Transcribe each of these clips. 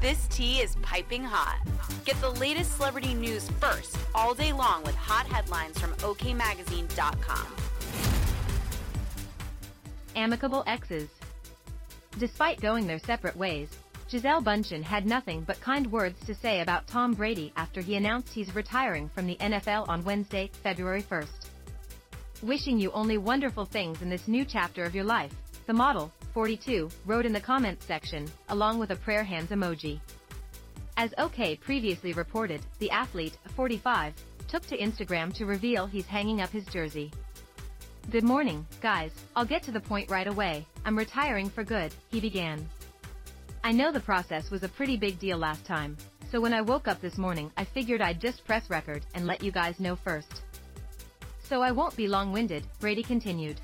This tea is piping hot. Get the latest celebrity news first all day long with hot headlines from OKMagazine.com. Amicable exes. Despite going their separate ways, Gisele Bündchen had nothing but kind words to say about Tom Brady after he announced he's retiring from the NFL on Wednesday, February 1st. Wishing you only wonderful things in this new chapter of your life, the model, 42, wrote in the comments section, along with a prayer hands emoji. As OK previously reported, the athlete, 45, took to Instagram to reveal he's hanging up his jersey. Good morning, guys, I'll get to the point right away, I'm retiring for good, he began. I know the process was a pretty big deal last time, so when I woke up this morning I figured I'd just press record and let you guys know first. So I won't be long-winded, Brady continued.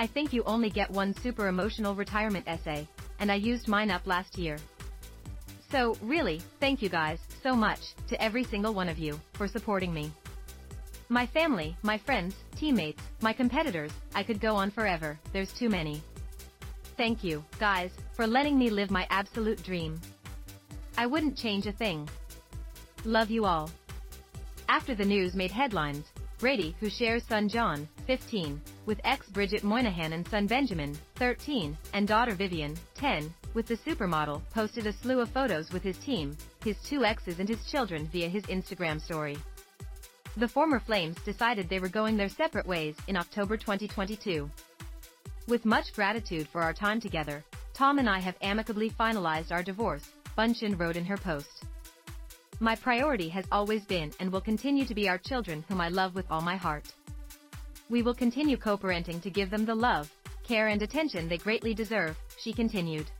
I think you only get one super emotional retirement essay, and I used mine up last year. So, really, thank you guys, so much, to every single one of you, for supporting me. My family, my friends, teammates, my competitors, I could go on forever, there's too many. Thank you, guys, for letting me live my absolute dream. I wouldn't change a thing. Love you all. After the news made headlines, Brady, who shares son John, 15, with ex Bridget Moynahan and son Benjamin, 13, and daughter Vivian, 10, with the supermodel, posted a slew of photos with his team, his two exes and his children via his Instagram story. The former Flames decided they were going their separate ways in October 2022. With much gratitude for our time together, Tom and I have amicably finalized our divorce, Bündchen wrote in her post. My priority has always been and will continue to be our children whom I love with all my heart. We will continue co-parenting to give them the love, care and attention they greatly deserve, she continued.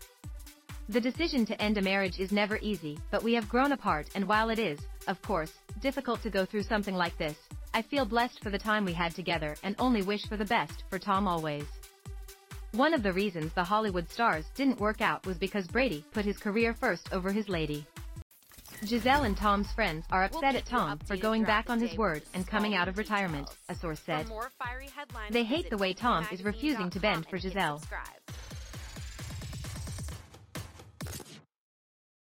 The decision to end a marriage is never easy, but we have grown apart and while it is, of course, difficult to go through something like this, I feel blessed for the time we had together and only wish for the best for Tom always. One of the reasons the Hollywood stars didn't work out was because Brady put his career first over his lady. Gisele and Tom's friends are upset at Tom for going back on his word and coming out of retirement, a source said. They hate the way Tom is refusing to bend for Gisele.